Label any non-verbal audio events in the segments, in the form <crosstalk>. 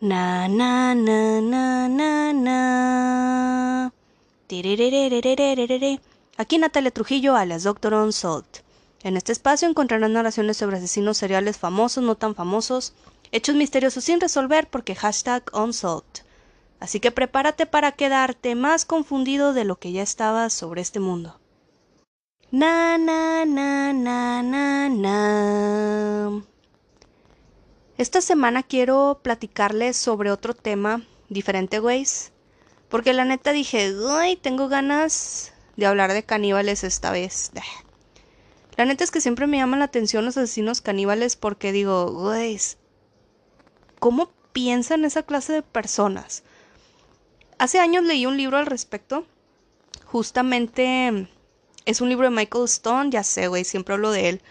Na na na na na na. Aquí Natalia Trujillo alias Doctor On Salt. En este espacio encontrarán narraciones sobre asesinos seriales famosos, no tan famosos, hechos misteriosos sin resolver porque hashtag Unsolved. Así que prepárate para quedarte más confundido de lo que ya estabas sobre este mundo. Na na na na na na. Esta semana quiero platicarles sobre otro tema diferente, güeyes. Porque la neta dije, uy, tengo ganas de hablar de caníbales esta vez. La neta es que siempre me llaman la atención los asesinos caníbales porque digo, güeyes, ¿cómo piensan esa clase de personas? Hace años leí un libro al respecto. Justamente es un libro de Michael Stone, ya sé, güey, siempre hablo de él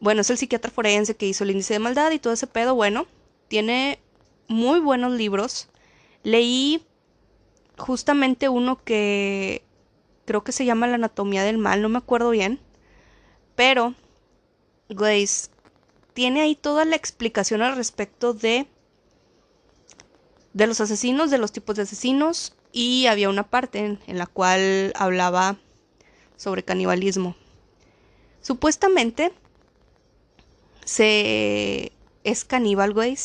bueno, es el psiquiatra forense que hizo el índice de maldad y todo ese pedo. Bueno, tiene muy buenos libros. Leí justamente uno que creo que se llama La anatomía del mal, no me acuerdo bien. Pero, Glaze, tiene ahí toda la explicación al respecto de de los asesinos, de los tipos de asesinos y había una parte en la cual hablaba sobre canibalismo. Supuestamente se es caníbal, güey.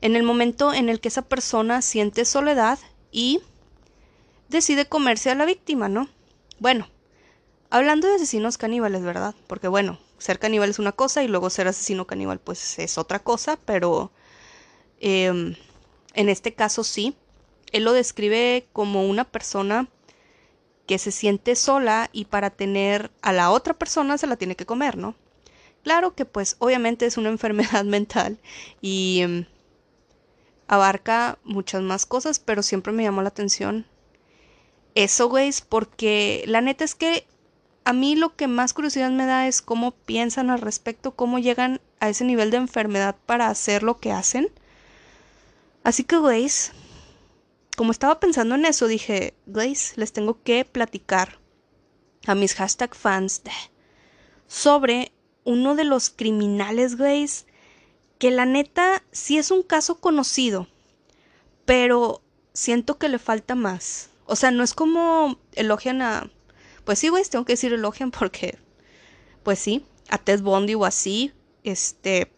En el momento en el que esa persona siente soledad y decide comerse a la víctima, ¿no? Bueno, hablando de asesinos caníbales, ¿verdad? Porque bueno, ser caníbal es una cosa y luego ser asesino caníbal pues es otra cosa, pero em, en este caso sí, él lo describe como una persona que se siente sola y para tener a la otra persona se la tiene que comer, ¿no? Claro que pues obviamente es una <laughs> enfermedad mental y mm, abarca muchas más cosas, pero siempre me llamó la atención eso, güey, porque la neta es que a mí lo que más curiosidad me da es cómo piensan al respecto, cómo llegan a ese nivel de enfermedad para hacer lo que hacen. Así que, güey, como estaba pensando en eso, dije, güey, les tengo que platicar a mis hashtag fans sobre uno de los criminales, güey, que la neta sí es un caso conocido, pero siento que le falta más. O sea, no es como elogian a... Pues sí, güey, tengo que decir elogian porque... Pues sí, a Ted Bundy o así, este...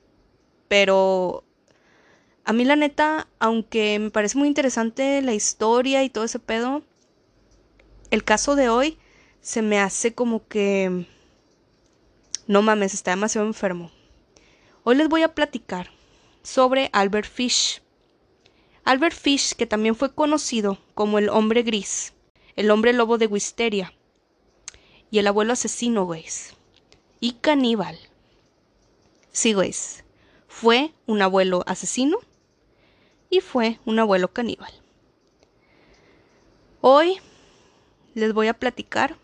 Pero... A mí la neta, aunque me parece muy interesante la historia y todo ese pedo, el caso de hoy se me hace como que no mames, está demasiado enfermo. Hoy les voy a platicar sobre Albert Fish. Albert Fish, que también fue conocido como el hombre gris, el hombre lobo de Wisteria, y el abuelo asesino, güeyes, y caníbal. Sí, güeyes, fue un abuelo asesino y fue un abuelo caníbal. Hoy les voy a platicar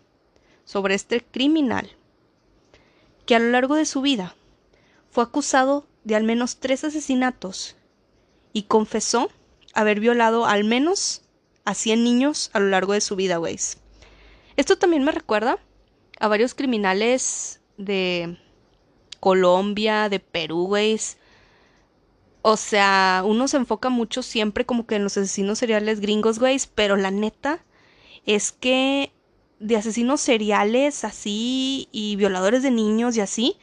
sobre este criminal que a lo largo de su vida fue acusado de al menos tres asesinatos y confesó haber violado al menos a 100 niños a lo largo de su vida, güey. Esto también me recuerda a varios criminales de Colombia, de Perú, güey. O sea, uno se enfoca mucho siempre como que en los asesinos seriales gringos, güey, pero la neta es que de asesinos seriales así y violadores de niños y así.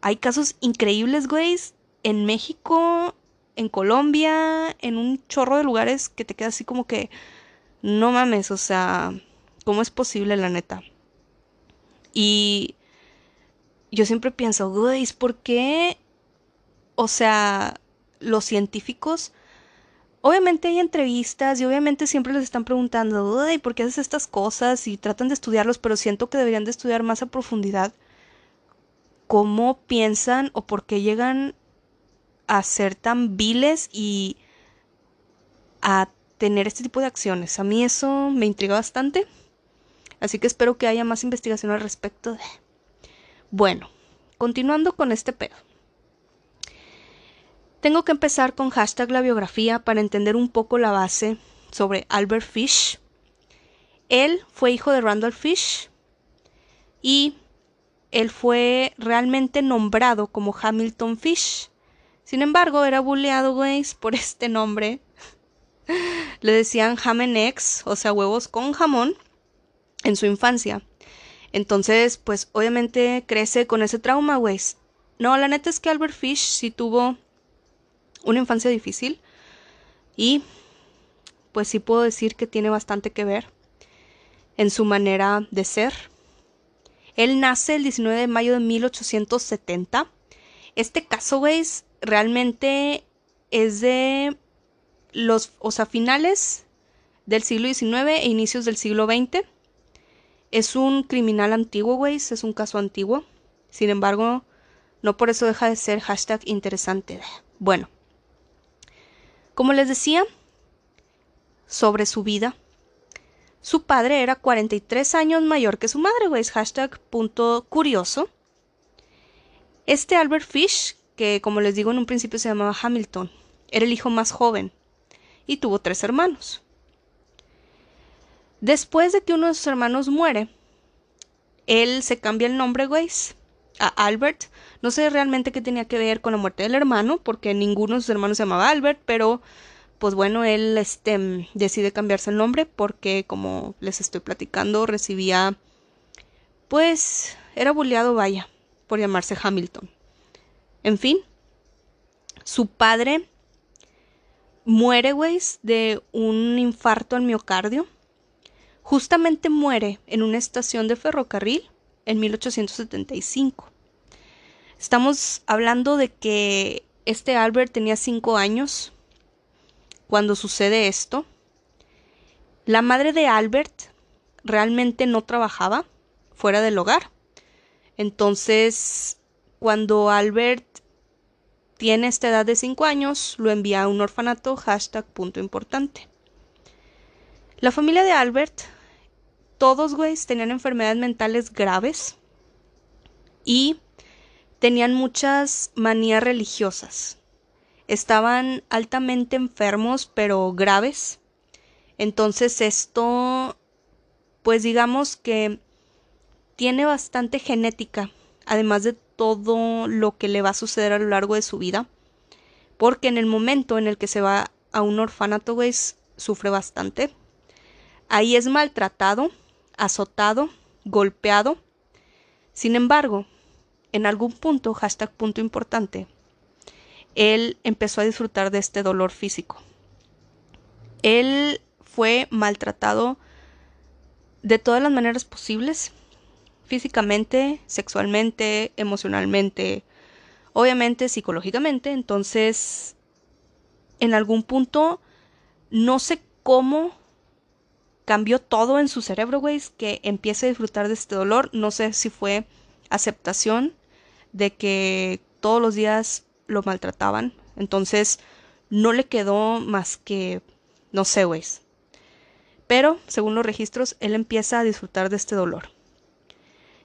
Hay casos increíbles, güey, en México, en Colombia, en un chorro de lugares que te queda así como que no mames, o sea, ¿cómo es posible la neta? Y yo siempre pienso, güey, ¿por qué? O sea, los científicos Obviamente hay entrevistas y obviamente siempre les están preguntando, ¿por qué haces estas cosas? Y tratan de estudiarlos, pero siento que deberían de estudiar más a profundidad cómo piensan o por qué llegan a ser tan viles y a tener este tipo de acciones. A mí eso me intriga bastante. Así que espero que haya más investigación al respecto. Bueno, continuando con este pedo. Tengo que empezar con hashtag la biografía para entender un poco la base sobre Albert Fish. Él fue hijo de Randall Fish y él fue realmente nombrado como Hamilton Fish. Sin embargo, era bulleado, güey, por este nombre. Le decían X, o sea, huevos con jamón, en su infancia. Entonces, pues obviamente crece con ese trauma, güey. No, la neta es que Albert Fish sí tuvo una infancia difícil y pues sí puedo decir que tiene bastante que ver en su manera de ser. Él nace el 19 de mayo de 1870. Este caso, güey, realmente es de los, o sea, finales del siglo XIX e inicios del siglo XX. Es un criminal antiguo, güey, es un caso antiguo. Sin embargo, no por eso deja de ser hashtag interesante. Bueno, como les decía, sobre su vida, su padre era 43 años mayor que su madre, güey, hashtag punto curioso. Este Albert Fish, que como les digo en un principio se llamaba Hamilton, era el hijo más joven y tuvo tres hermanos. Después de que uno de sus hermanos muere, él se cambia el nombre, güey, a Albert. No sé realmente qué tenía que ver con la muerte del hermano, porque ninguno de sus hermanos se llamaba Albert, pero pues bueno, él este, decide cambiarse el nombre porque, como les estoy platicando, recibía, pues, era bulleado, vaya, por llamarse Hamilton. En fin, su padre muere, güey, de un infarto al miocardio. Justamente muere en una estación de ferrocarril en 1875. Estamos hablando de que este Albert tenía cinco años cuando sucede esto. La madre de Albert realmente no trabajaba fuera del hogar. Entonces, cuando Albert tiene esta edad de 5 años, lo envía a un orfanato, hashtag punto importante. La familia de Albert, todos, güeyes, tenían enfermedades mentales graves y tenían muchas manías religiosas. Estaban altamente enfermos, pero graves. Entonces esto, pues digamos que tiene bastante genética, además de todo lo que le va a suceder a lo largo de su vida, porque en el momento en el que se va a un orfanato, güey, sufre bastante. Ahí es maltratado, azotado, golpeado. Sin embargo, en algún punto, hashtag punto importante, él empezó a disfrutar de este dolor físico. Él fue maltratado de todas las maneras posibles físicamente, sexualmente, emocionalmente, obviamente psicológicamente. Entonces, en algún punto, no sé cómo cambió todo en su cerebro, güey, que empiece a disfrutar de este dolor. No sé si fue aceptación de que todos los días lo maltrataban. Entonces, no le quedó más que, no sé, güey. Pero, según los registros, él empieza a disfrutar de este dolor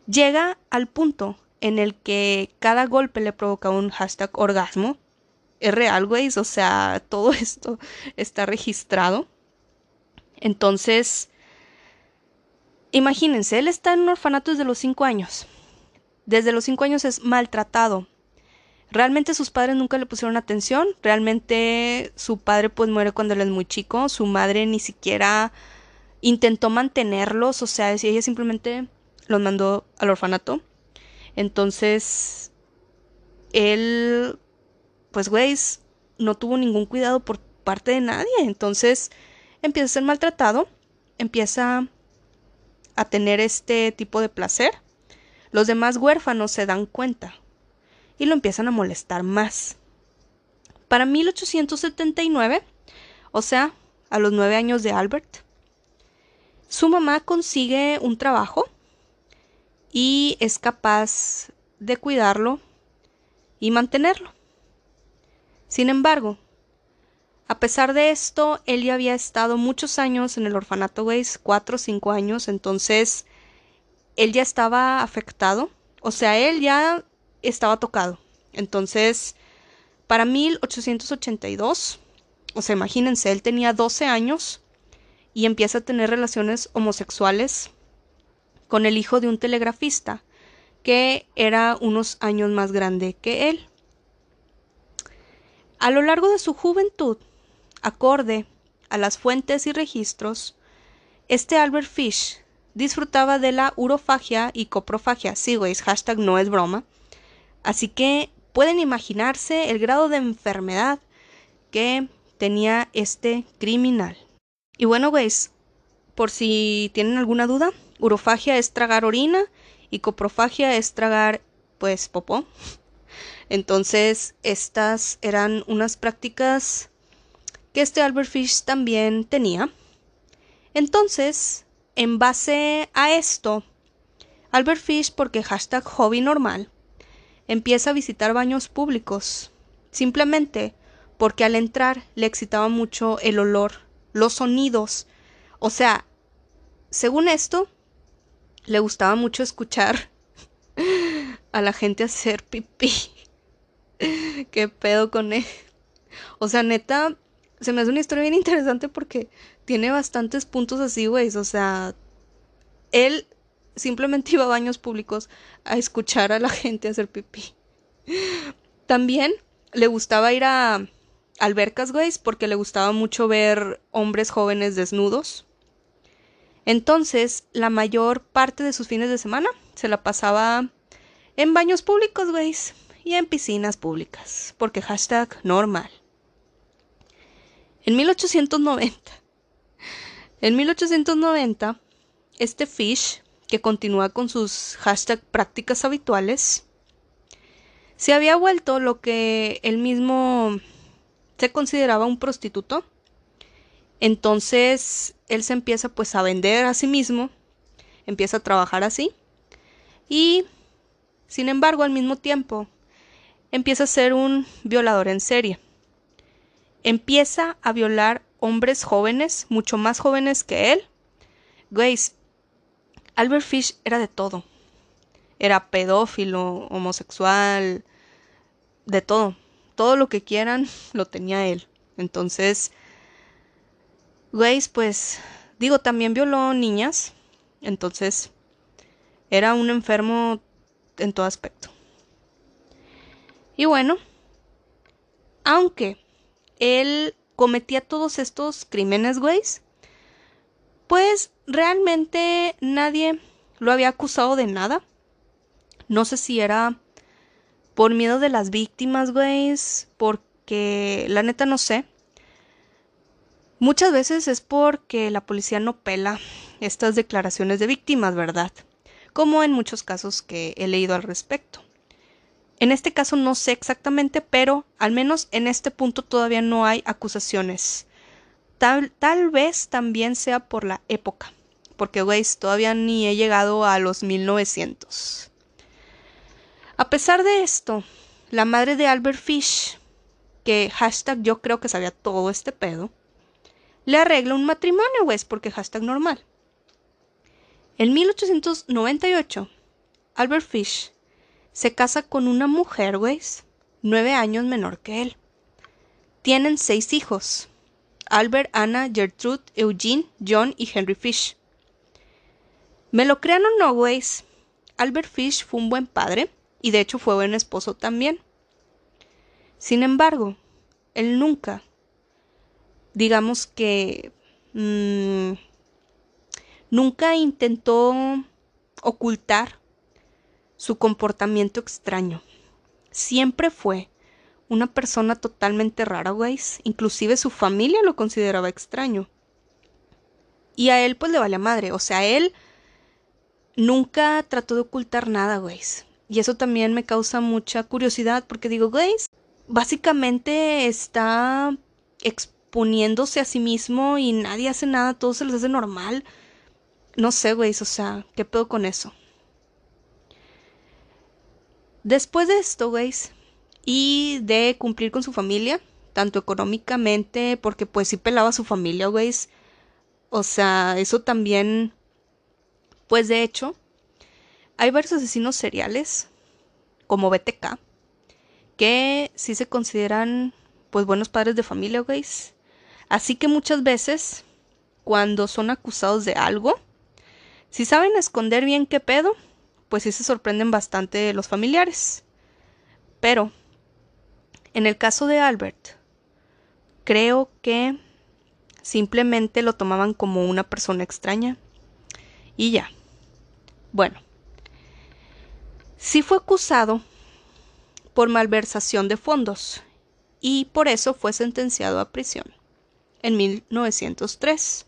llega al punto en el que cada golpe le provoca un hashtag orgasmo. Es real, güey, o sea, <laughs> todo esto está registrado. Entonces, imagínense, él está en un orfanato desde los 5 años. Desde los 5 años es maltratado. Realmente sus padres nunca le pusieron atención. Realmente su padre pues muere cuando él es muy chico. Su madre ni siquiera intentó mantenerlos. O sea, ella simplemente los mandó al orfanato. Entonces, él, pues, güey, no tuvo ningún cuidado por parte de nadie. Entonces, empieza a ser maltratado, empieza a tener este tipo de placer. Los demás huérfanos se dan cuenta y lo empiezan a molestar más. Para 1879, o sea, a los nueve años de Albert, su mamá consigue un trabajo y es capaz de cuidarlo y mantenerlo. Sin embargo, a pesar de esto, él ya había estado muchos años en el orfanato Weiss, cuatro o cinco años, entonces él ya estaba afectado, o sea, él ya estaba tocado. Entonces, para 1882, o sea, imagínense, él tenía 12 años y empieza a tener relaciones homosexuales con el hijo de un telegrafista, que era unos años más grande que él. A lo largo de su juventud, acorde a las fuentes y registros, este Albert Fish disfrutaba de la urofagia y coprofagia. Sí, güey, hashtag no es broma. Así que pueden imaginarse el grado de enfermedad que tenía este criminal. Y bueno, güeyes, por si tienen alguna duda, urofagia es tragar orina y coprofagia es tragar, pues, popó. <laughs> Entonces, estas eran unas prácticas que este Albert Fish también tenía. Entonces, en base a esto, Albert Fish, porque hashtag hobby normal, empieza a visitar baños públicos, simplemente porque al entrar le excitaba mucho el olor, los sonidos. O sea, según esto, le gustaba mucho escuchar <laughs> a la gente hacer pipí. <laughs> ¿Qué pedo con él? O sea, neta, se me hace una historia bien interesante porque tiene bastantes puntos así, güey. O sea, él simplemente <laughs> iba a baños públicos a escuchar a la gente hacer pipí. También le gustaba ir a albercas, güey, porque le gustaba mucho ver hombres jóvenes desnudos. Entonces, la mayor parte de sus fines de semana se la pasaba en baños públicos, güey y en piscinas públicas, porque hashtag normal. En 1890, en 1890, este Fish, que continúa con sus hashtag prácticas habituales, se había vuelto lo que él mismo se consideraba un prostituto. Entonces él se empieza pues a vender a sí mismo, empieza a trabajar así y sin embargo al mismo tiempo empieza a ser un violador en serie. Empieza a violar hombres jóvenes, mucho más jóvenes que él. Grace, Albert Fish era de todo. Era pedófilo, homosexual, de todo. Todo lo que quieran <laughs> lo tenía él. Entonces, Grace, pues, digo, también violó niñas. Entonces, era un enfermo en todo aspecto. Y bueno, aunque él cometía todos estos crímenes, güeyes, pues realmente nadie lo había acusado de nada. No sé si era por miedo de las víctimas, güeyes, porque la neta no sé. Muchas veces es porque la policía no pela estas declaraciones de víctimas, ¿verdad? Como en muchos casos que he leído al respecto. En este caso no sé exactamente, pero al menos en este punto todavía no hay acusaciones. Tal, tal vez también sea por la época, porque, güey, todavía ni he llegado a los 1900. A pesar de esto, la madre de Albert Fish, que hashtag yo creo que sabía todo este pedo, le arregla un matrimonio, güey, porque hashtag normal. En 1898, Albert Fish se casa con una mujer, güey, nueve años menor que él. Tienen seis hijos. Albert, Anna, Gertrude, Eugene, John y Henry Fish. Me lo crean o no, güey. Albert Fish fue un buen padre y de hecho fue buen esposo también. Sin embargo, él nunca, digamos que, mmm, nunca intentó ocultar su comportamiento extraño. Siempre fue una persona totalmente rara, güey. Inclusive su familia lo consideraba extraño. Y a él pues le vale madre. O sea, él nunca trató de ocultar nada, güey. Y eso también me causa mucha curiosidad porque digo, güey, básicamente está exponiéndose a sí mismo y nadie hace nada, todo se les hace normal. No sé, güey, o sea, ¿qué pedo con eso? Después de esto, güeyes, y de cumplir con su familia, tanto económicamente, porque pues sí pelaba a su familia, güeyes. O sea, eso también, pues de hecho, hay varios asesinos seriales, como BTK, que sí se consideran, pues, buenos padres de familia, güeyes. Así que muchas veces, cuando son acusados de algo, si saben esconder bien qué pedo, pues sí se sorprenden bastante los familiares. Pero En el caso de Albert, creo que simplemente lo tomaban como una persona extraña y ya. Bueno, sí fue acusado por malversación de fondos y por eso fue sentenciado a prisión en 1903.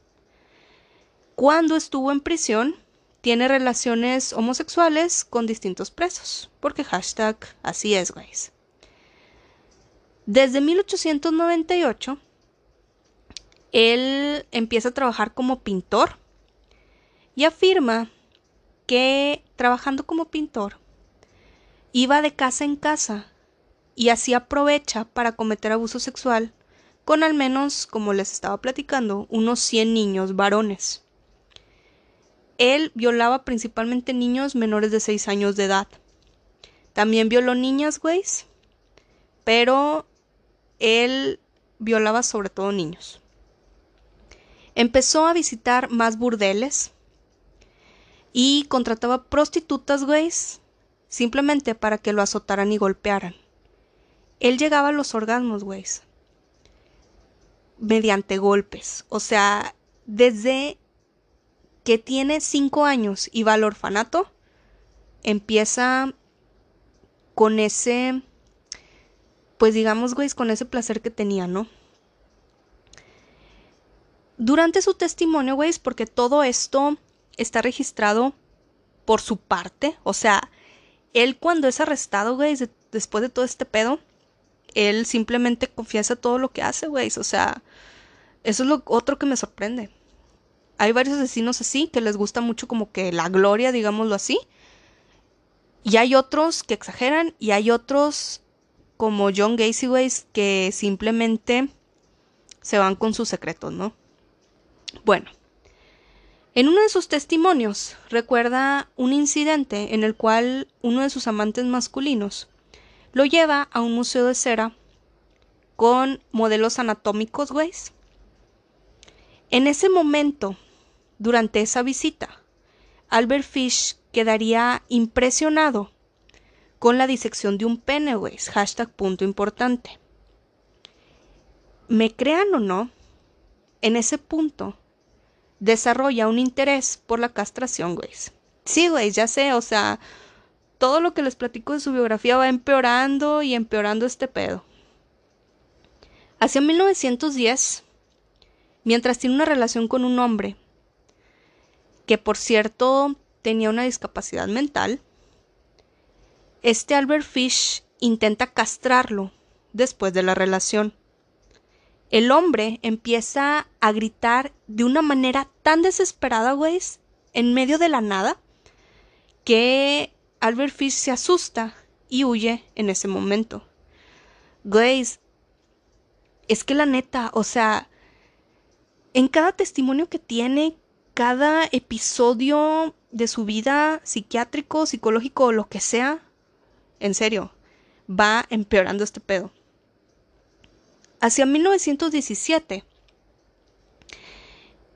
Cuando estuvo en prisión, tiene relaciones homosexuales con distintos presos, porque hashtag así es, guys. Desde 1898, él empieza a trabajar como pintor y afirma que trabajando como pintor iba de casa en casa y así aprovecha para cometer abuso sexual con al menos, como les estaba platicando, unos 100 niños varones. Él violaba principalmente niños menores de 6 años de edad. También violó niñas, güeyes, pero él violaba sobre todo niños. Empezó a visitar más burdeles y contrataba prostitutas, güeyes, simplemente para que lo azotaran y golpearan. Él llegaba a los orgasmos, güeyes, mediante golpes. O sea, desde que tiene cinco años y va al orfanato, empieza con ese, pues digamos, güey, con ese placer que tenía, ¿no? Durante su testimonio, güey, porque todo esto está registrado por su parte, o sea, él cuando es arrestado, güey, después de todo este pedo, él simplemente confiesa todo lo que hace, güey. O sea, eso es lo otro que me sorprende. Hay varios asesinos así que les gusta mucho como que la gloria, digámoslo así. Y hay otros que exageran y hay otros como John Gacy, güey, que simplemente se van con sus secretos, ¿no? Bueno, en uno de sus testimonios recuerda un incidente en el cual uno de sus amantes masculinos lo lleva a un museo de cera con modelos anatómicos, güey. En ese momento, durante esa visita, Albert Fish quedaría impresionado con la disección de un pene, güey. Hashtag punto importante. Me crean o no, en ese punto desarrolla un interés por la castración, güey. Sí, güey, ya sé, o sea, todo lo que les platico de su biografía va empeorando y empeorando este pedo. Hacia 1910, mientras tiene una relación con un hombre, que por cierto tenía una discapacidad mental, este Albert Fish intenta castrarlo después de la relación. El hombre empieza a gritar de una manera tan desesperada, güey, en medio de la nada, que Albert Fish se asusta y huye en ese momento. Grace, es que la neta, o sea, en cada testimonio que tiene, cada episodio de su vida psiquiátrico, psicológico o lo que sea, en serio, va empeorando este pedo. Hacia 1917,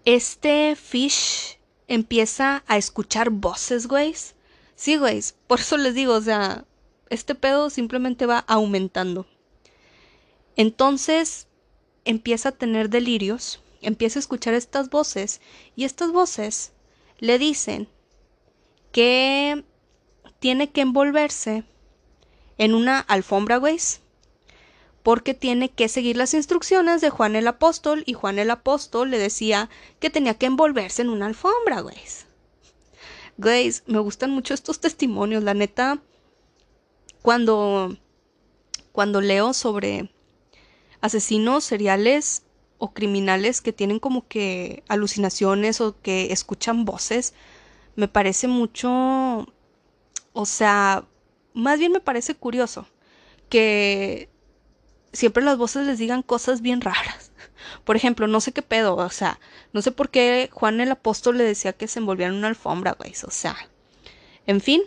este Fish empieza a escuchar voces, güey, Sí, güey, por eso les digo, o sea, este pedo simplemente va aumentando. Entonces empieza a tener delirios, empieza a escuchar estas voces y estas voces le dicen que tiene que envolverse en una alfombra, güey, porque tiene que seguir las instrucciones de Juan el Apóstol y Juan el Apóstol le decía que tenía que envolverse en una alfombra, güey. Guys, me gustan mucho estos testimonios, la neta. Cuando, cuando leo sobre asesinos seriales o criminales que tienen como que alucinaciones o que escuchan voces, me parece mucho, o sea, más bien me parece curioso que siempre las voces les digan cosas bien raras. <laughs> Por ejemplo, no sé qué pedo, o sea, no sé por qué Juan el apóstol le decía que se envolviera en una alfombra, güey, o sea. En fin,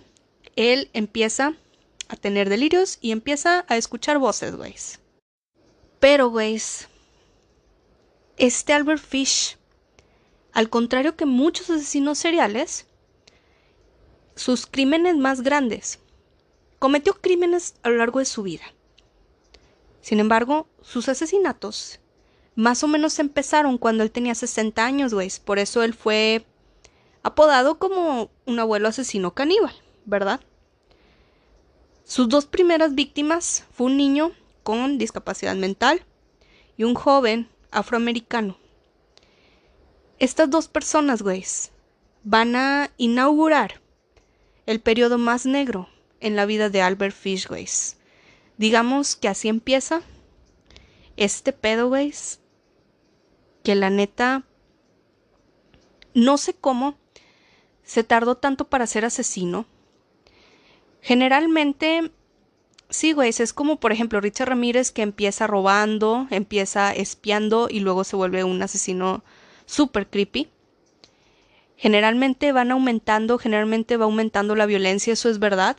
él empieza a tener delirios y empieza a escuchar voces, güey. Pero, güey, este Albert Fish, al contrario que muchos asesinos seriales, sus crímenes más grandes, cometió crímenes a lo largo de su vida Sin embargo, sus asesinatos más o menos empezaron cuando él tenía 60 años, güey. Por eso él fue apodado como un abuelo asesino caníbal, ¿verdad? Sus dos primeras víctimas fue un niño con discapacidad mental y un joven afroamericano. Estas dos personas, güey, van a inaugurar el periodo más negro en la vida de Albert Fish, güey. Digamos que así empieza este pedo, güey, que la neta, no sé cómo se tardó tanto para ser asesino. Generalmente, sí, güey, es como por ejemplo Richard Ramírez que empieza robando, empieza espiando y luego se vuelve un asesino súper creepy. Generalmente van aumentando, generalmente va aumentando la violencia, eso es verdad.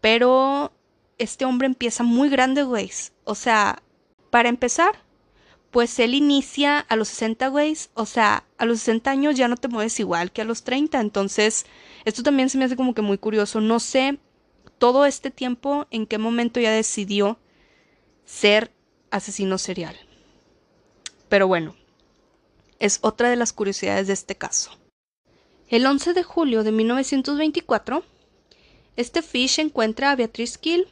Pero este hombre empieza muy grande, güey. O sea, para empezar, pues él inicia a los 60, güey. O sea, a los 60 años ya no te mueves igual que a los 30. Entonces, esto también se me hace como que muy curioso. No sé todo este tiempo en qué momento ya decidió ser asesino serial. Pero bueno, es otra de las curiosidades de este caso. El 11 de julio de 1924, este Fish encuentra a Beatriz Kill,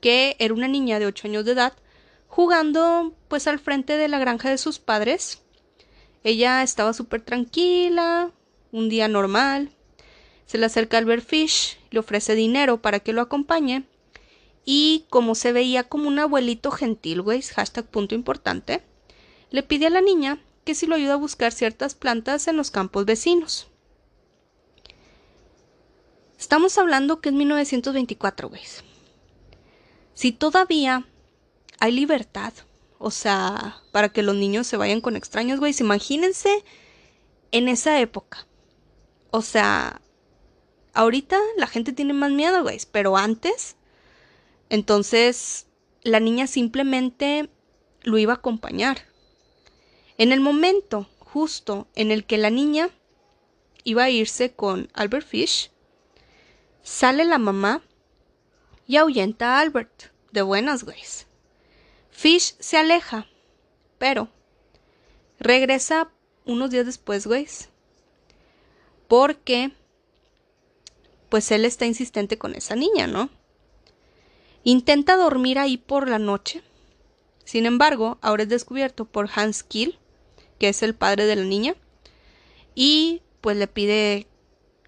que era una niña de 8 años de edad, jugando pues al frente de la granja de sus padres. Ella estaba súper tranquila, un día normal. Se le acerca Albert Fish, le ofrece dinero para que lo acompañe. Y como se veía como un abuelito gentil, güey, hashtag punto importante, le pide a la niña que si lo ayuda a buscar ciertas plantas en los campos vecinos. Estamos hablando que es 1924, güey. Si todavía hay libertad. O sea, para que los niños se vayan con extraños, güey. Imagínense en esa época. O sea, ahorita la gente tiene más miedo, güey. Pero antes, entonces, la niña simplemente lo iba a acompañar. En el momento justo en el que la niña iba a irse con Albert Fish, sale la mamá y ahuyenta a Albert. De buenas, güey. Fish se aleja, pero regresa unos días después, güey. Porque, pues él está insistente con esa niña, ¿no? Intenta dormir ahí por la noche. Sin embargo, ahora es descubierto por Hans Kiel, que es el padre de la niña. Y pues le pide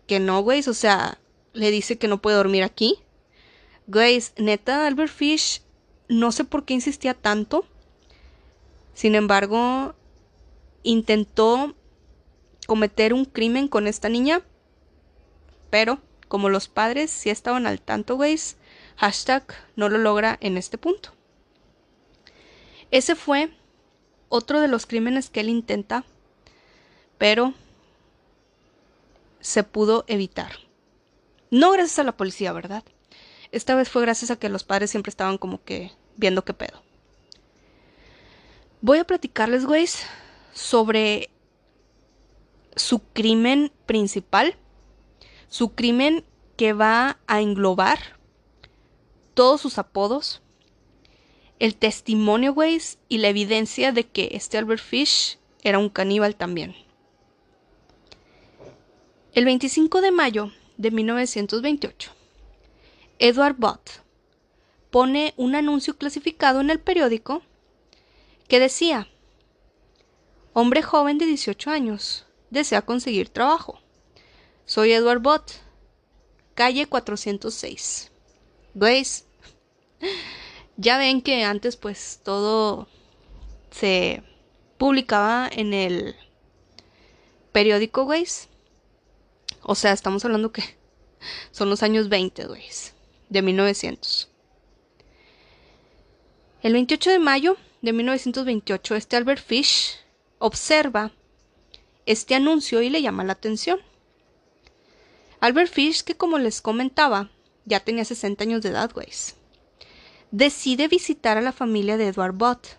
que no, güey. O sea, le dice que no puede dormir aquí. Güey, neta, Albert Fish no sé por qué insistía tanto. Sin embargo, intentó cometer un crimen con esta niña. Pero, como los padres sí estaban al tanto, güey, hashtag no lo logra en este punto. Ese fue otro de los crímenes que él intenta, pero se pudo evitar. No gracias a la policía, ¿verdad? Esta vez fue gracias a que los padres siempre estaban como que viendo qué pedo. Voy a platicarles, güeyes, sobre su crimen principal, su crimen que va a englobar todos sus apodos, el testimonio, güeyes, y la evidencia de que este Albert Fish era un caníbal también. El 25 de mayo de 1928, Edward Bott pone un anuncio clasificado en el periódico que decía, hombre joven de 18 años, desea conseguir trabajo. Soy Edward Bott, calle 406. ¿Veis? <laughs> Ya ven que antes pues todo se publicaba en el periódico, güeyes. O sea, estamos hablando que <laughs> son los años 20, güeyes, de 1900. El 28 de mayo de 1928, este Albert Fish observa este anuncio y le llama la atención. Albert Fish, que como les comentaba, ya tenía 60 años de edad, decide visitar a la familia de Edward Bott,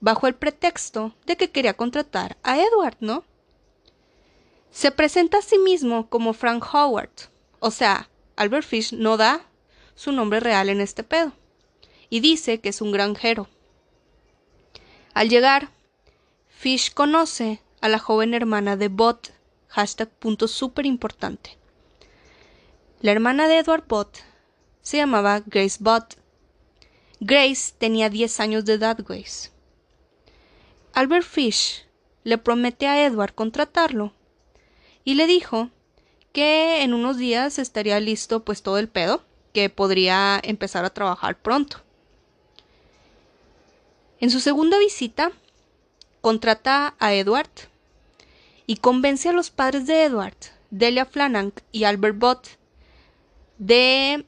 bajo el pretexto de que quería contratar a Edward, ¿no? Se presenta a sí mismo como Frank Howard, o sea, Albert Fish no da su nombre real en este pedo y dice que es un granjero. Al llegar, Fish conoce a la joven hermana de Bot, hashtag punto súper importante. La hermana de Edward Bott se llamaba Grace Bott. Grace tenía 10 años de edad, Grace. Albert Fish le promete a Edward contratarlo y le dijo que en unos días estaría listo pues todo el pedo, que podría empezar a trabajar pronto. En su segunda visita, contrata a Edward y convence a los padres de Edward, Delia Flanagan y Albert Bott, de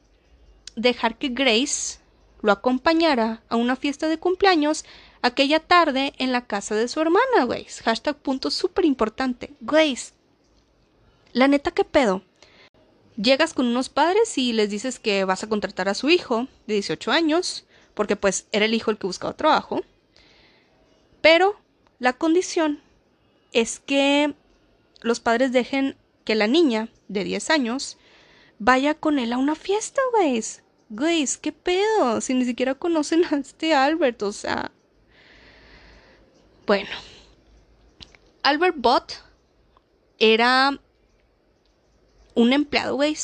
dejar que Grace lo acompañara a una fiesta de cumpleaños aquella tarde en la casa de su hermana, Grace. Hashtag punto súper importante. Grace, la neta, ¿qué pedo? Llegas con unos padres y les dices que vas a contratar a su hijo de 18 años, porque pues era el hijo el que buscaba trabajo. Pero la condición es que los padres dejen que la niña de 10 años vaya con él a una fiesta, güey. Güey, ¿qué pedo? Si ni siquiera conocen a este Albert, o sea. Bueno. Albert Bott era un empleado, güey,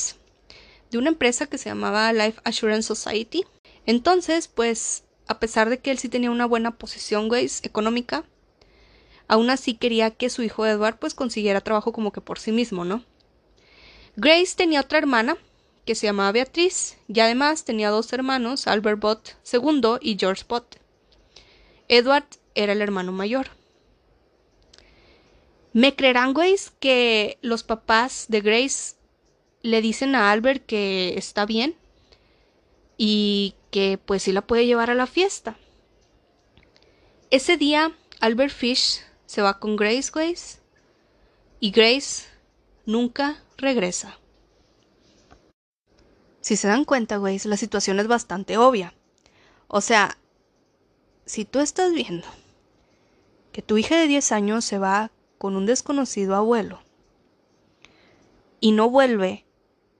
de una empresa que se llamaba Life Assurance Society. Entonces, pues, a pesar de que él sí tenía una buena posición, güey, económica, aún así quería que su hijo Edward, pues, consiguiera trabajo como que por sí mismo, ¿no? Grace tenía otra hermana que se llamaba Beatriz y además tenía dos hermanos, Albert Bott II y George Bott. Edward era el hermano mayor. ¿Me creerán, güey, que los papás de Grace le dicen a Albert que está bien y que pues sí la puede llevar a la fiesta? Ese día, Albert Fish se va con Grace, Grace, y Grace nunca regresa. Si se dan cuenta, güey, la situación es bastante obvia. O sea, si tú estás viendo que tu hija de 10 años se va con un desconocido abuelo y no vuelve,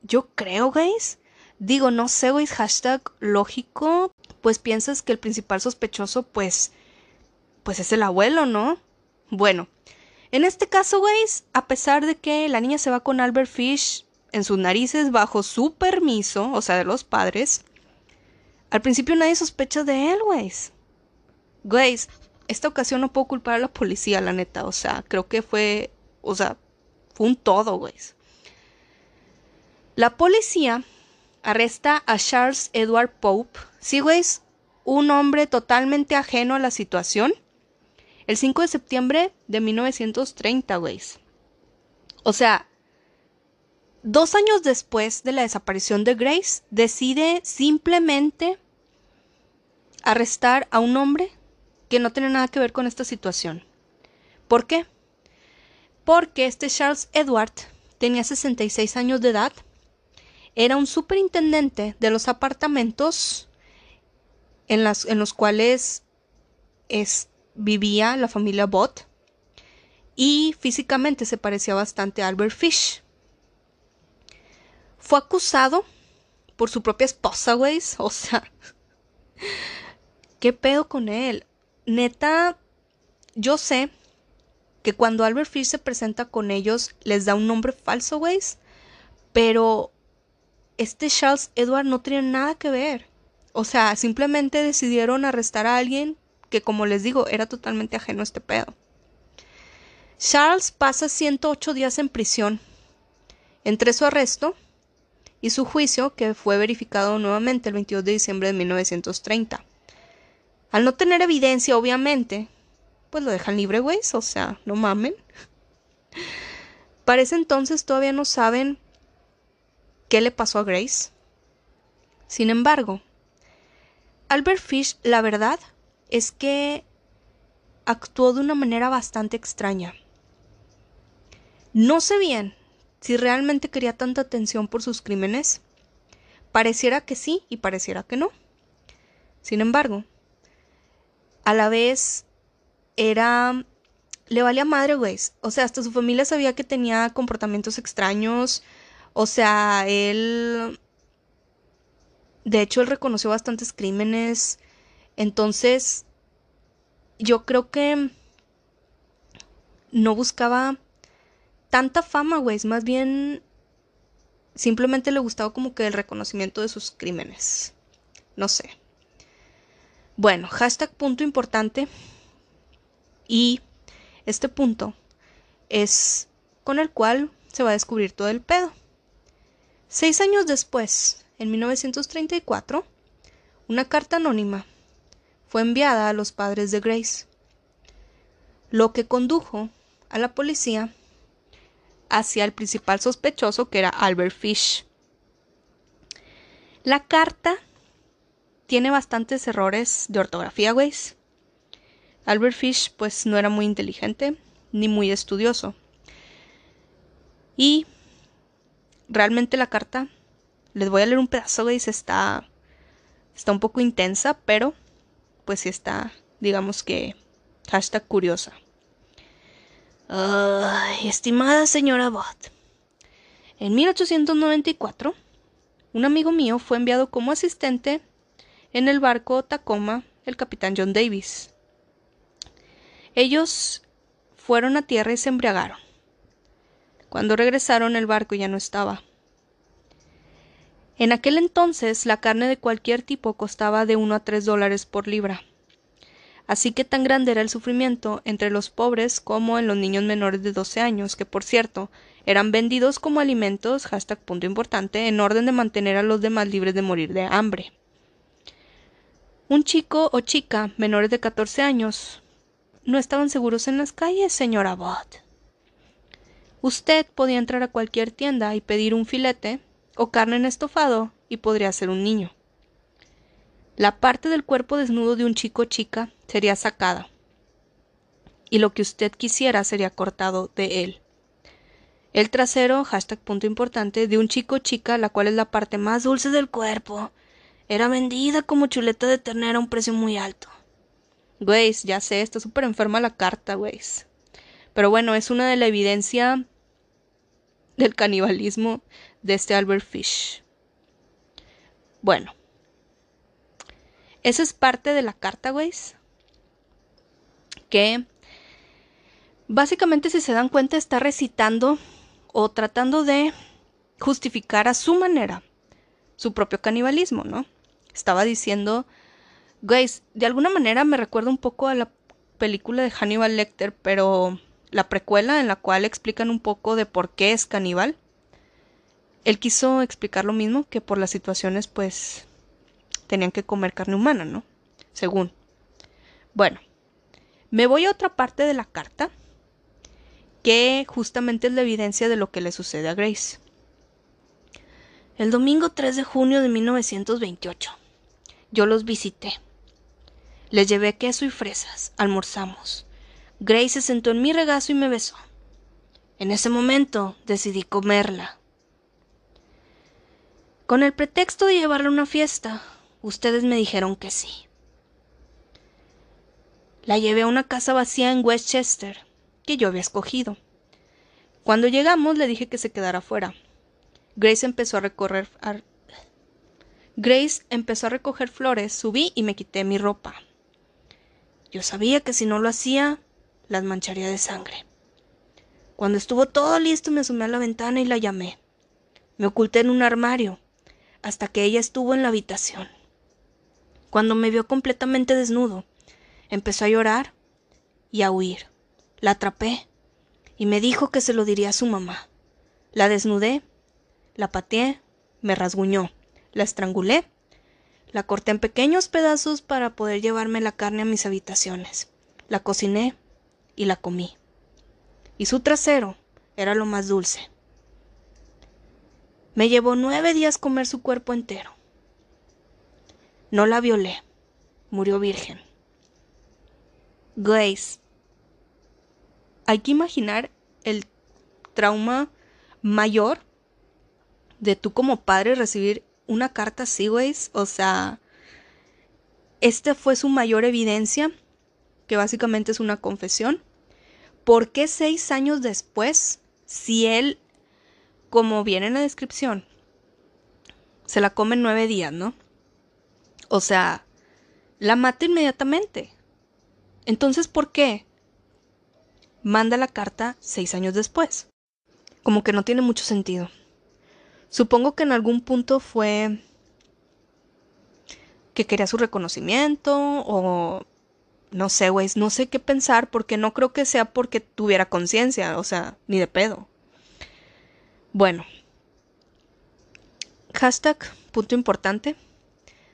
yo creo, guys, digo, no sé, güey, hashtag lógico, pues piensas que el principal sospechoso, pues, pues es el abuelo, ¿no? Bueno, en este caso, güey, a pesar de que la niña se va con Albert Fish en sus narices bajo su permiso, o sea, de los padres, al principio nadie sospecha de él, güey. Güey, esta ocasión no puedo culpar a la policía, la neta, o sea, creo que fue, o sea, fue un todo, güey. La policía arresta a Charles Edward Pope, sí, güey, un hombre totalmente ajeno a la situación, el 5 de septiembre de 1930, güey. O sea, dos años después de la desaparición de Grace, decide simplemente arrestar a un hombre que no tiene nada que ver con esta situación. ¿Por qué? Porque este Charles Edward tenía 66 años de edad, era un superintendente de los apartamentos en, en los cuales es, vivía la familia Bott y físicamente se parecía bastante a Albert Fish. Fue acusado por su propia esposa, güey. <laughs> O sea, ¿qué pedo con él? Neta, yo sé que cuando Albert Fish se presenta con ellos les da un nombre falso, güey. Pero este Charles Edward no tiene nada que ver. O sea, simplemente decidieron arrestar a alguien que como les digo era totalmente ajeno a este pedo. Charles pasa 108 días en prisión entre su arresto y su juicio, que fue verificado nuevamente el 22 de diciembre de 1930. Al no tener evidencia, obviamente, pues lo dejan libre, güey, o sea, no mamen. Para ese entonces todavía no saben qué le pasó a Grace. Sin embargo, Albert Fish, la verdad, es que actuó de una manera bastante extraña. No sé bien si realmente quería tanta atención por sus crímenes. Pareciera que sí y pareciera que no. Sin embargo, a la vez era... le valía madre, güey. O sea, hasta su familia sabía que tenía comportamientos extraños. O sea, él De hecho, él reconoció bastantes crímenes. Entonces, yo creo que no buscaba tanta fama, güey. Más bien, simplemente le gustaba como que el reconocimiento de sus crímenes. No sé. Bueno, hashtag punto importante. Y este punto es con el cual se va a descubrir todo el pedo. Seis años después, en 1934, una carta anónima fue enviada a los padres de Grace, lo que condujo a la policía hacia el principal sospechoso que era Albert Fish. La carta tiene bastantes errores de ortografía, güey. Albert Fish pues no era muy inteligente ni muy estudioso. Y realmente la carta, les voy a leer un pedazo, güey, está, está un poco intensa, pero pues está, digamos que, hashtag curiosa. Estimada señora Bott, en 1894, un amigo mío fue enviado como asistente en el barco Tacoma, el capitán John Davis. Ellos fueron a tierra y se embriagaron. Cuando regresaron el barco ya no estaba. En aquel entonces la carne de cualquier tipo costaba de uno a tres dólares por libra. Así que tan grande era el sufrimiento entre los pobres como en los niños menores de 12 años, que por cierto eran vendidos como alimentos, hashtag punto importante, en orden de mantener a los demás libres de morir de hambre. Un chico o chica menores de 14 años no estaban seguros en las calles, señora Bott. Usted podía entrar a cualquier tienda y pedir un filete o carne en estofado y podría ser un niño. La parte del cuerpo desnudo de un chico o chica sería sacada y lo que usted quisiera sería cortado de él. El trasero, hashtag punto importante, de un chico o chica, la cual es la parte más dulce del cuerpo, era vendida como chuleta de ternera a un precio muy alto. Güey, ya sé, está súper enferma la carta, güey. Pero bueno, es una de la evidencia del canibalismo de este Albert Fish. Bueno, esa es parte de la carta, güey. Que básicamente, si se dan cuenta, está recitando o tratando de justificar a su manera su propio canibalismo, ¿no? Estaba diciendo, güey, de alguna manera me recuerda un poco a la película de Hannibal Lecter, pero la precuela en la cual explican un poco de por qué es caníbal. Él quiso explicar lo mismo, que por las situaciones pues tenían que comer carne humana, ¿no? Según. Bueno, me voy a otra parte de la carta, que justamente es la evidencia de lo que le sucede a Grace. El domingo 3 de junio de 1928. Yo los visité. Les llevé queso y fresas. Almorzamos. Grace se sentó en mi regazo y me besó. En ese momento decidí comerla. Con el pretexto de llevarla a una fiesta, ustedes me dijeron que sí. La llevé a una casa vacía en Westchester, que yo había escogido. Cuando llegamos le dije que se quedara fuera. Grace empezó a recorrer. Grace empezó a recoger flores, subí y me quité mi ropa. Yo sabía que si no lo hacía, las mancharía de sangre. Cuando estuvo todo listo me asomé a la ventana y la llamé. Me oculté en un armario, hasta que ella estuvo en la habitación. Cuando me vio completamente desnudo, empezó a llorar y a huir. La atrapé y me dijo que se lo diría a su mamá. La desnudé, la pateé, me rasguñó, la estrangulé, la corté en pequeños pedazos para poder llevarme la carne a mis habitaciones. La cociné y la comí. Y su trasero era lo más dulce. Me llevó nueve días comer su cuerpo entero. No la violé. Murió virgen. Grace. Hay que imaginar el trauma mayor de tú como padre recibir una carta así, güey. O sea, esta fue su mayor evidencia que básicamente es una confesión. ¿Por qué seis años después, si él, como viene en la descripción, se la come en nueve días, ¿no? O sea, la mata inmediatamente. Entonces, ¿por qué? Manda la carta seis años después. Como que no tiene mucho sentido. Supongo que en algún punto fue que quería su reconocimiento o no sé, güey, no sé qué pensar porque no creo que sea porque tuviera conciencia, o sea, ni de pedo. Bueno. Hashtag, punto importante.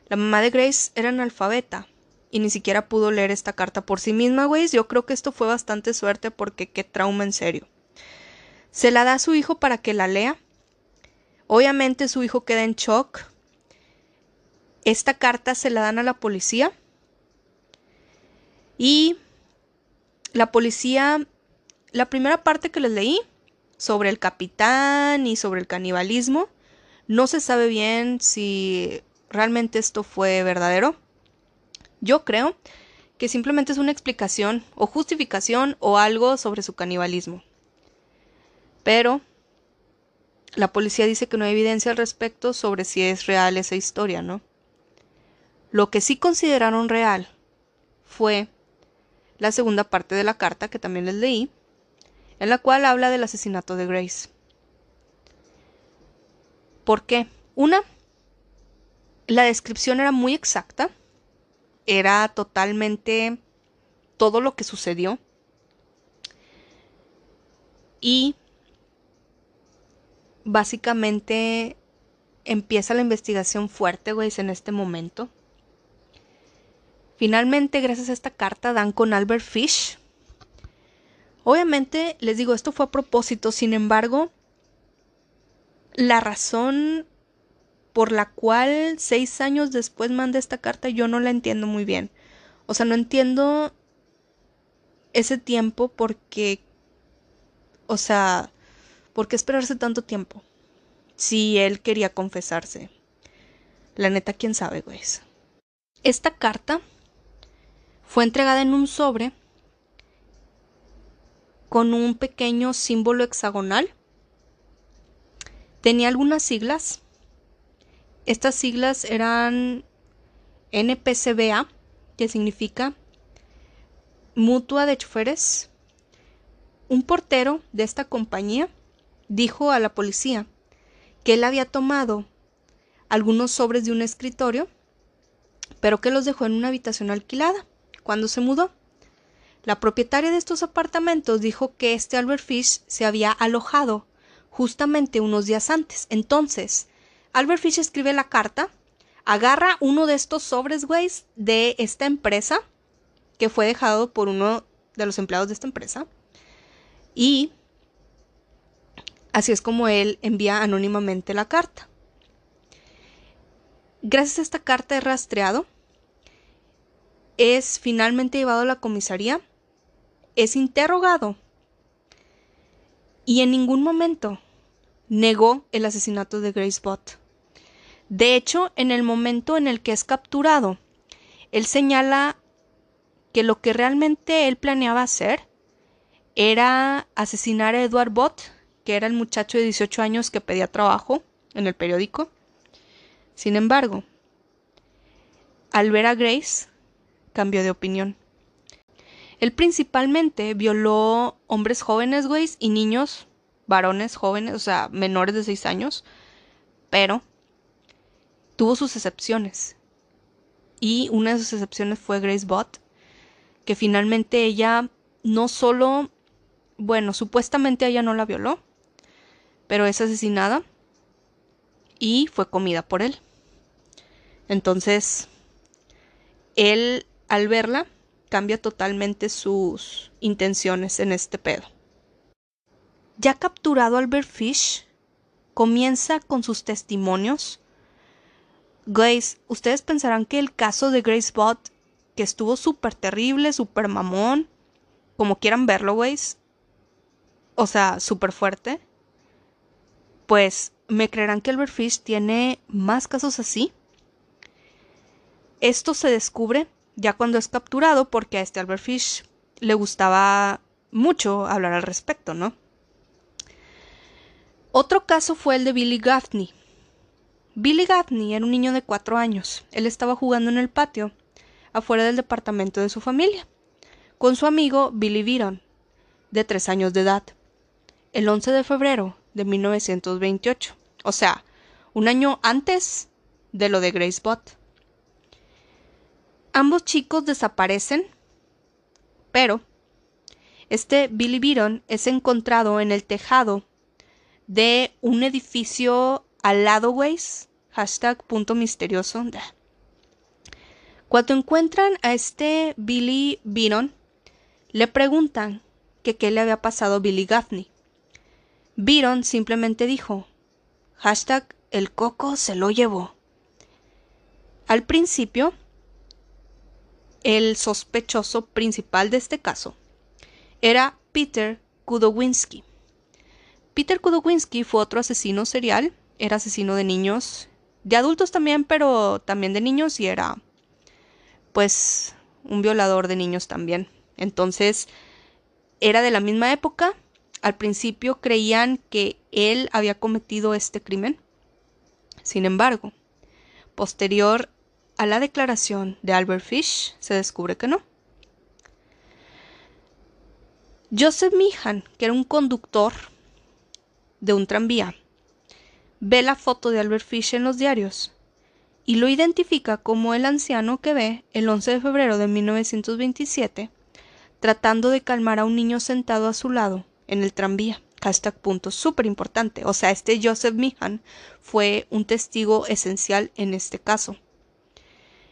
La mamá de Grace era analfabeta y ni siquiera pudo leer esta carta por sí misma, güey. Yo creo que esto fue bastante suerte porque qué trauma en serio. Se la da a su hijo para que la lea. Obviamente su hijo queda en shock. Esta carta se la dan a la policía y la policía, la primera parte que les leí sobre el capitán y sobre el canibalismo, no se sabe bien si realmente esto fue verdadero. Yo creo que simplemente es una explicación o justificación o algo sobre su canibalismo. Pero la policía dice que no hay evidencia al respecto sobre si es real esa historia, ¿no? Lo que sí consideraron real fue la segunda parte de la carta que también les leí, en la cual habla del asesinato de Grace. ¿Por qué? Una, la descripción era muy exacta, era totalmente todo lo que sucedió y básicamente empieza la investigación fuerte, güey, en este momento. Finalmente, gracias a esta carta, dan con Albert Fish. Obviamente, les digo, esto fue a propósito, sin embargo, la razón por la cual seis años después manda esta carta yo no la entiendo muy bien. O sea, no entiendo ese tiempo porque, o sea, ¿por qué esperarse tanto tiempo? Si él quería confesarse. La neta, quién sabe, güey. Esta carta fue entregada en un sobre con un pequeño símbolo hexagonal. Tenía algunas siglas. Estas siglas eran NPCBA, que significa Mutua de Choferes. Un portero de esta compañía dijo a la policía que él había tomado algunos sobres de un escritorio, pero que los dejó en una habitación alquilada cuando se mudó. La propietaria de estos apartamentos dijo que este Albert Fish se había alojado justamente unos días antes. Entonces, Albert Fish escribe la carta, agarra uno de estos sobres, de esta empresa, que fue dejado por uno de los empleados de esta empresa, y así es como él envía anónimamente la carta. Gracias a esta carta he rastreado es finalmente llevado a la comisaría, es interrogado y en ningún momento negó el asesinato de Grace Bott. De hecho, en el momento en el que es capturado, él señala que lo que realmente él planeaba hacer era asesinar a Edward Bott, que era el muchacho de 18 años que pedía trabajo en el periódico. Sin embargo, al ver a Grace, cambió de opinión. Él principalmente violó hombres jóvenes, güey, y niños, varones jóvenes, o sea, menores de 6 años, pero tuvo sus excepciones. Y una de sus excepciones fue Grace Bott, que finalmente ella no solo, bueno, supuestamente ella no la violó, pero es asesinada y fue comida por él. Entonces, él al verla, cambia totalmente sus intenciones en este pedo. Ya capturado Albert Fish, comienza con sus testimonios. Grace, ustedes pensarán que el caso de Grace Bott, que estuvo súper terrible, súper mamón, como quieran verlo, güeyes, o sea, súper fuerte, pues me creerán que Albert Fish tiene más casos así. Esto se descubre ya cuando es capturado, porque a este Albert Fish le gustaba mucho hablar al respecto, ¿no? Otro caso fue el de Billy Gaffney. Billy Gaffney era un niño de cuatro años. Él estaba jugando en el patio, afuera del departamento de su familia, con su amigo Billy Viron, de tres años de edad, el 11 de febrero de 1928, o sea, un año antes de lo de Grace Bott. Ambos chicos desaparecen, pero este Billy Byron es encontrado en el tejado de un edificio al lado, Waze, hashtag punto misterioso. Cuando encuentran a este Billy Byron, le preguntan que qué le había pasado a Billy Gaffney. Byron simplemente dijo, hashtag el coco se lo llevó. Al principio, el sospechoso principal de este caso era Peter Kudowinski. Peter Kudowinski fue otro asesino serial, era asesino de niños, de adultos también, pero también de niños y era pues un violador de niños también. Entonces, era de la misma época. Al principio creían que él había cometido este crimen. Sin embargo, posterior a la declaración de Albert Fish, se descubre que no. Joseph Meehan, que era un conductor de un tranvía, ve la foto de Albert Fish en los diarios y lo identifica como el anciano que ve el 11 de febrero de 1927 tratando de calmar a un niño sentado a su lado en el tranvía. Hashtag punto súper importante. O sea, este Joseph Meehan fue un testigo esencial en este caso.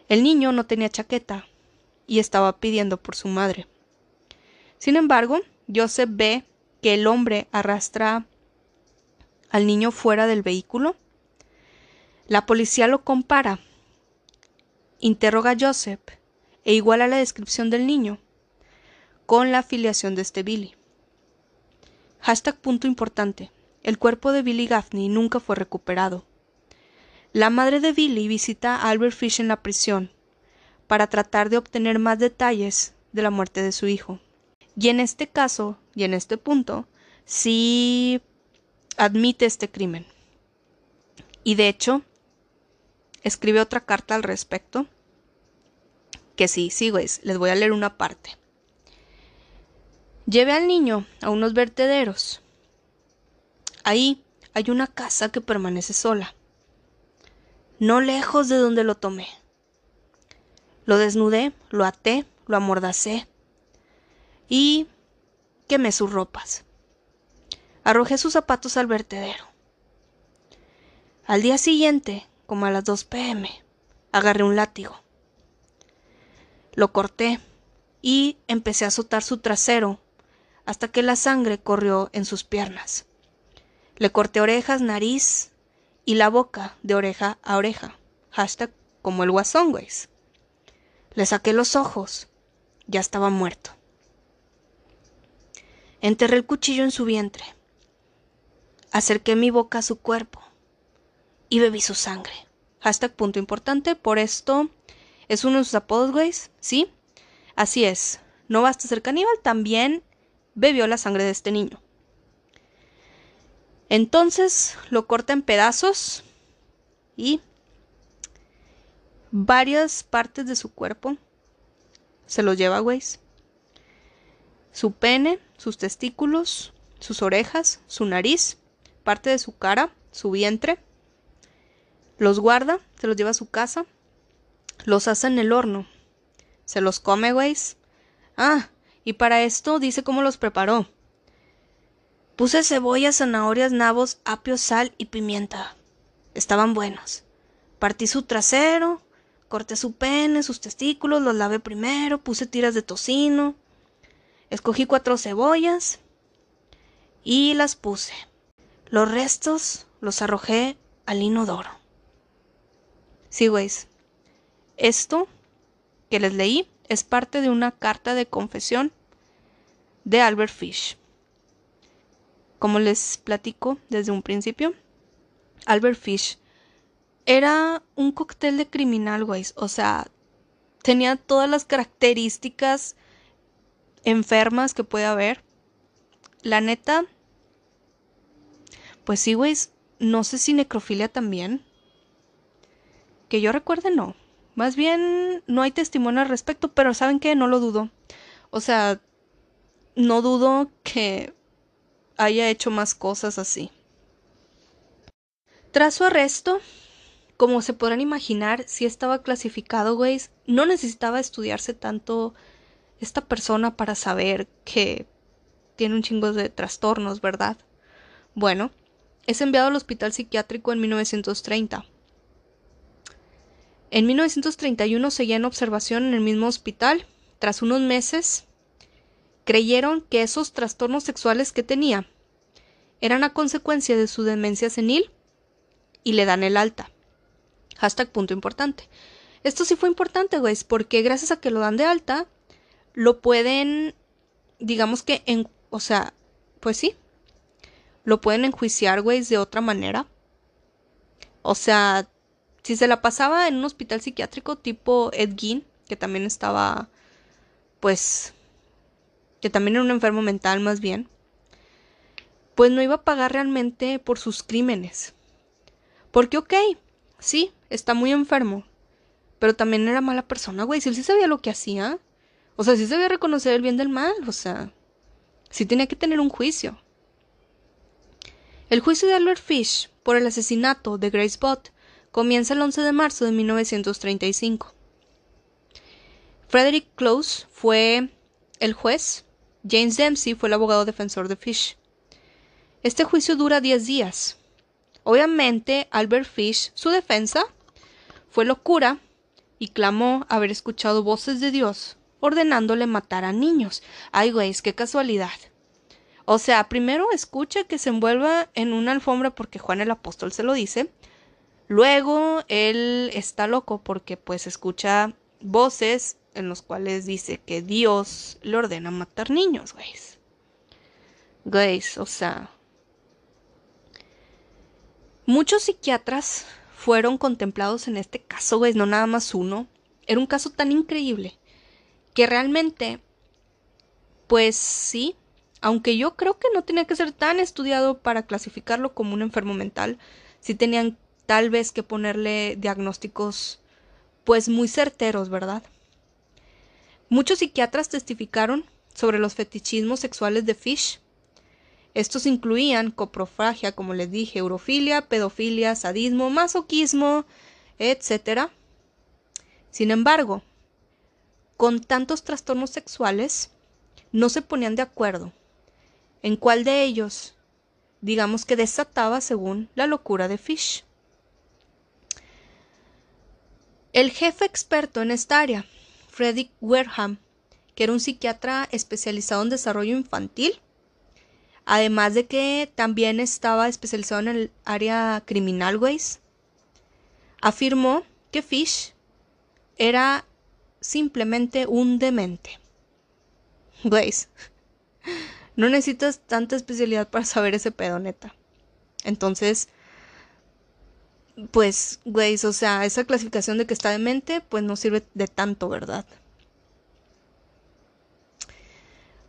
El niño no tenía chaqueta y estaba pidiendo por su madre. Sin embargo, Joseph ve que el hombre arrastra al niño fuera del vehículo. La policía lo compara, interroga a Joseph e iguala la descripción del niño con la afiliación de este Billy. Hashtag punto importante. El cuerpo de Billy Gaffney nunca fue recuperado. La madre de Billy visita a Albert Fish en la prisión para tratar de obtener más detalles de la muerte de su hijo. Y en este caso, y en este punto, sí admite este crimen. Y de hecho, escribe otra carta al respecto, que sí, sí, les voy a leer una parte. Lleve al niño a unos vertederos. Ahí hay una casa que permanece sola no lejos de donde lo tomé. Lo desnudé, lo até, lo amordacé y quemé sus ropas. Arrojé sus zapatos al vertedero. Al día siguiente, como a las 2 pm, agarré un látigo. Lo corté y empecé a azotar su trasero hasta que la sangre corrió en sus piernas. Le corté orejas, nariz, y la boca de oreja a oreja. Hashtag como el guasón, Le saqué los ojos. Ya estaba muerto. Enterré el cuchillo en su vientre. Acerqué mi boca a su cuerpo y bebí su sangre. Hashtag punto importante. Por esto es uno de sus apodos, güeyes. ¿Sí? Así es. No basta ser caníbal, también bebió la sangre de este niño. Entonces lo corta en pedazos y varias partes de su cuerpo se los lleva a Su pene, sus testículos, sus orejas, su nariz, parte de su cara, su vientre. Los guarda, se los lleva a su casa. Los hace en el horno. Se los come, güeyes. Ah, y para esto dice cómo los preparó. Puse cebollas, zanahorias, nabos, apio, sal y pimienta. Estaban buenos. Partí su trasero, corté su pene, sus testículos, los lavé primero, puse tiras de tocino, escogí cuatro cebollas y las puse. Los restos los arrojé al inodoro. Sí, güeyes. Esto que les leí es parte de una carta de confesión de Albert Fish. Como les platico desde un principio, Albert Fish era un cóctel de criminal, güey. O sea, tenía todas las características enfermas que puede haber. La neta, pues sí, güey. No sé si necrofilia también. que yo recuerde no. Más bien no hay testimonio al respecto, pero saben que no lo dudo. O sea, no dudo que haya hecho más cosas así. Tras su arresto, como se podrán imaginar, si estaba clasificado, güey, no necesitaba estudiarse tanto esta persona para saber que tiene un chingo de trastornos, ¿verdad? Bueno, es enviado al hospital psiquiátrico en 1930. En 1931 seguía en observación en el mismo hospital. Tras unos meses, creyeron que esos trastornos sexuales que tenía eran a consecuencia de su demencia senil y le dan el alta. Hashtag punto importante. Esto sí fue importante, güey, porque gracias a que lo dan de alta, lo pueden, digamos que, en, o sea, pues sí, lo pueden enjuiciar, güey, de otra manera. O sea, si se la pasaba en un hospital psiquiátrico tipo Ed Gein, que también estaba, pues, que también era un enfermo mental más bien, pues no iba a pagar realmente por sus crímenes. Porque, ok, sí, está muy enfermo, pero también era mala persona, güey. Si él sí sabía lo que hacía, o sea, sí sabía reconocer el bien del mal, o sea, sí tenía que tener un juicio. El juicio de Albert Fish por el asesinato de Grace Bott comienza el 11 de marzo de 1935. Frederick Close fue el juez, James Dempsey fue el abogado defensor de Fish. Este juicio dura 10 días. Obviamente, Albert Fish, su defensa, fue locura y clamó haber escuchado voces de Dios ordenándole matar a niños. Ay, güey, qué casualidad. O sea, primero escucha que se envuelva en una alfombra porque Juan el apóstol se lo dice. Luego él está loco porque pues escucha voces en los cuales dice que Dios le ordena matar niños, güey. Güey, o sea, muchos psiquiatras fueron contemplados en este caso, güey, no nada más uno. Era un caso tan increíble que realmente, pues sí, aunque yo creo que no tenía que ser tan estudiado para clasificarlo como un enfermo mental, sí tenían tal vez que ponerle diagnósticos pues muy certeros, ¿verdad? Muchos psiquiatras testificaron sobre los fetichismos sexuales de Fish. Estos incluían coprofagia, como les dije, eurofilia, pedofilia, sadismo, masoquismo, etc. Sin embargo, con tantos trastornos sexuales, no se ponían de acuerdo en cuál de ellos, digamos que desataba según la locura de Fish. El jefe experto en esta área, Frederick Wareham, que era un psiquiatra especializado en desarrollo infantil, además de que también estaba especializado en el área criminal, ways, afirmó que Fish era simplemente un demente. Ways. <laughs> No necesitas tanta especialidad para saber ese pedo, neta. Entonces, pues, güey, o sea, esa clasificación de que está demente, pues no sirve de tanto, ¿verdad?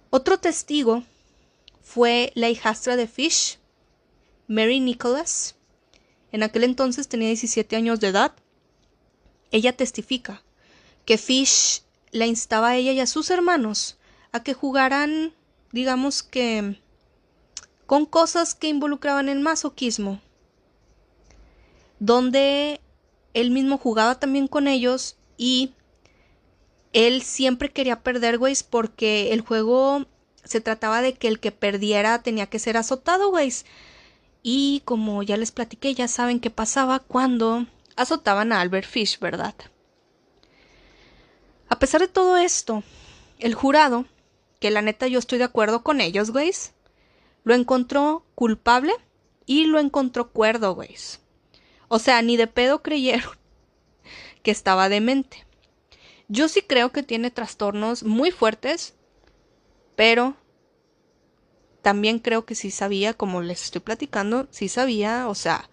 Otro testigo fue la hijastra de Fish, Mary Nicholas. En aquel entonces tenía 17 años de edad. Ella testifica que Fish la instaba a ella y a sus hermanos a que jugaran digamos que con cosas que involucraban el masoquismo, donde él mismo jugaba también con ellos y él siempre quería perder, güey, porque el juego se trataba de que el que perdiera tenía que ser azotado, güey. Y como ya les platiqué, ya saben qué pasaba cuando azotaban a Albert Fish, ¿verdad? A pesar de todo esto, el jurado que la neta yo estoy de acuerdo con ellos, güey. Lo encontró culpable y lo encontró cuerdo, güey. O sea, ni de pedo creyeron <laughs> que estaba demente. Yo sí creo que tiene trastornos muy fuertes, pero también creo que sí sabía, como les estoy platicando, sí sabía, o sea,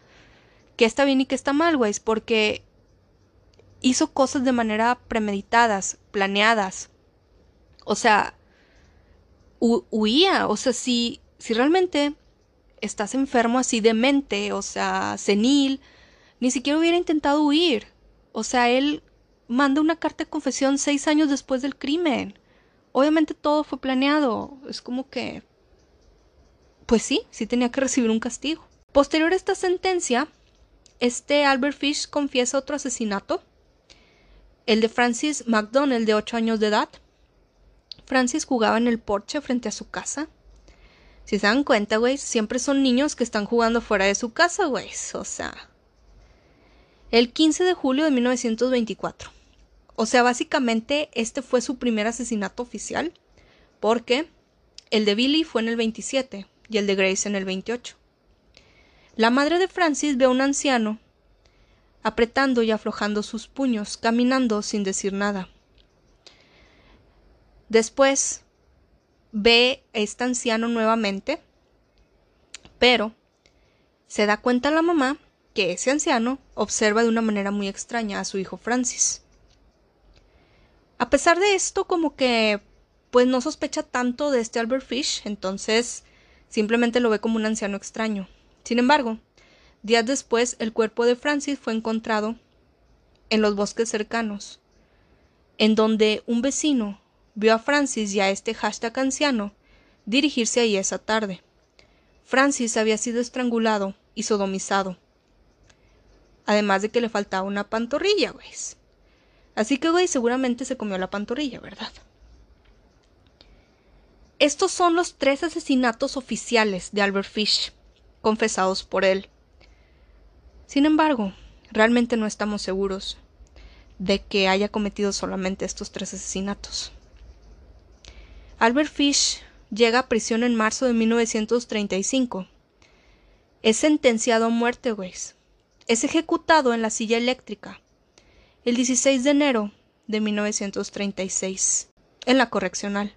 que está bien y que está mal, güey, porque hizo cosas de manera premeditadas, planeadas. O sea, huía. O sea, si, si realmente estás enfermo así de mente, o sea, senil, ni siquiera hubiera intentado huir. O sea, él manda una carta de confesión seis años después del crimen. Obviamente todo fue planeado. Es como que... Pues sí, sí tenía que recibir un castigo. Posterior a esta sentencia, este Albert Fish confiesa otro asesinato, el de Francis McDonnell, de 8 años de edad. Francis jugaba en el porche frente a su casa. Si se dan cuenta, güey, siempre son niños que están jugando fuera de su casa, güey. O sea, el 15 de julio de 1924. O sea, básicamente este fue su primer asesinato oficial, porque el de Billy fue en el 27 y el de Grace en el 28. La madre de Francis ve a un anciano apretando y aflojando sus puños, caminando sin decir nada. Después ve a este anciano nuevamente, pero se da cuenta la mamá que ese anciano observa de una manera muy extraña a su hijo Francis. A pesar de esto, como que pues no sospecha tanto de este Albert Fish, entonces simplemente lo ve como un anciano extraño. Sin embargo, días después el cuerpo de Francis fue encontrado en los bosques cercanos, en donde un vecino vio a Francis y a este hashtag anciano dirigirse ahí esa tarde. Francis había sido estrangulado y sodomizado, Además de que le faltaba una pantorrilla, güey. Así que, güey, seguramente se comió la pantorrilla, ¿verdad? Estos son los tres asesinatos oficiales de Albert Fish, confesados por él. Sin embargo, realmente no estamos seguros de que haya cometido solamente estos tres asesinatos. Albert Fish llega a prisión en marzo de 1935. Es sentenciado a muerte, güey es ejecutado en la silla eléctrica el 16 de enero de 1936 en la correccional.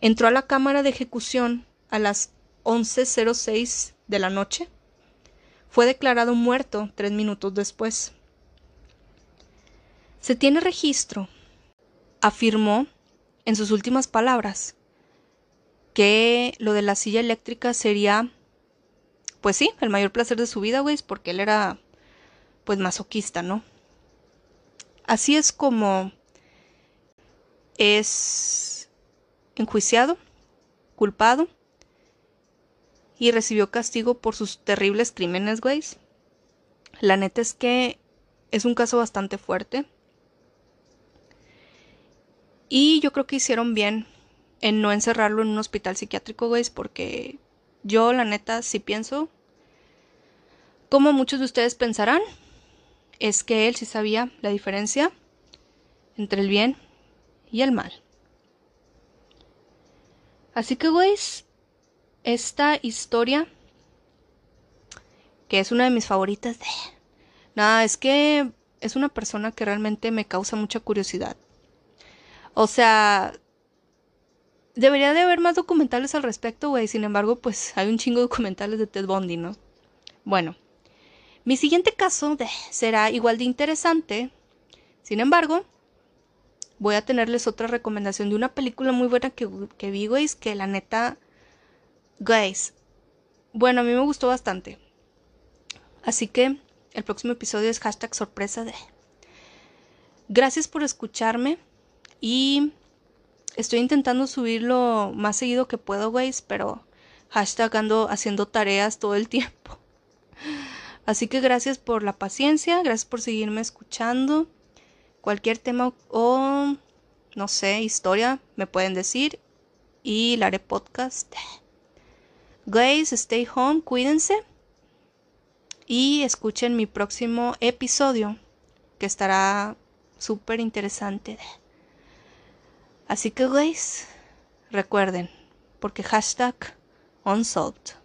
Entró a la cámara de ejecución a las 11.06 de la noche. Fue declarado muerto tres minutos después. Se tiene registro, afirmó en sus últimas palabras, que lo de la silla eléctrica sería pues sí, el mayor placer de su vida, güey, porque él era, pues, masoquista, ¿no? Así es como es enjuiciado, culpado y recibió castigo por sus terribles crímenes, güey. La neta es que es un caso bastante fuerte. Y yo creo que hicieron bien en no encerrarlo en un hospital psiquiátrico, güey, porque yo, la neta, sí pienso, como muchos de ustedes pensarán, es que él sí sabía la diferencia entre el bien y el mal. Así que, güeyes, esta historia, que es una de mis favoritas, de... nada, es que es una persona que realmente me causa mucha curiosidad. O sea, Debería de haber más documentales al respecto, güey. Sin embargo, pues hay un chingo de documentales de Ted Bundy, ¿no? Bueno, mi siguiente caso será igual de interesante. Sin embargo, voy a tenerles otra recomendación de una película muy buena que, que vi, güey. Que la neta, guys, bueno, a mí me gustó bastante. Así que el próximo episodio es hashtag sorpresa de... Gracias por escucharme y Estoy intentando subirlo más seguido que puedo, güey, pero hashtag ando haciendo tareas todo el <laughs> tiempo. Así que gracias por la paciencia, gracias por seguirme escuchando. Cualquier tema o, no sé, historia, me pueden decir. Y la haré podcast. Guys, stay home, cuídense. Y escuchen mi próximo episodio, que estará súper interesante. Así que, guys, recuerden, porque hashtag unsolved.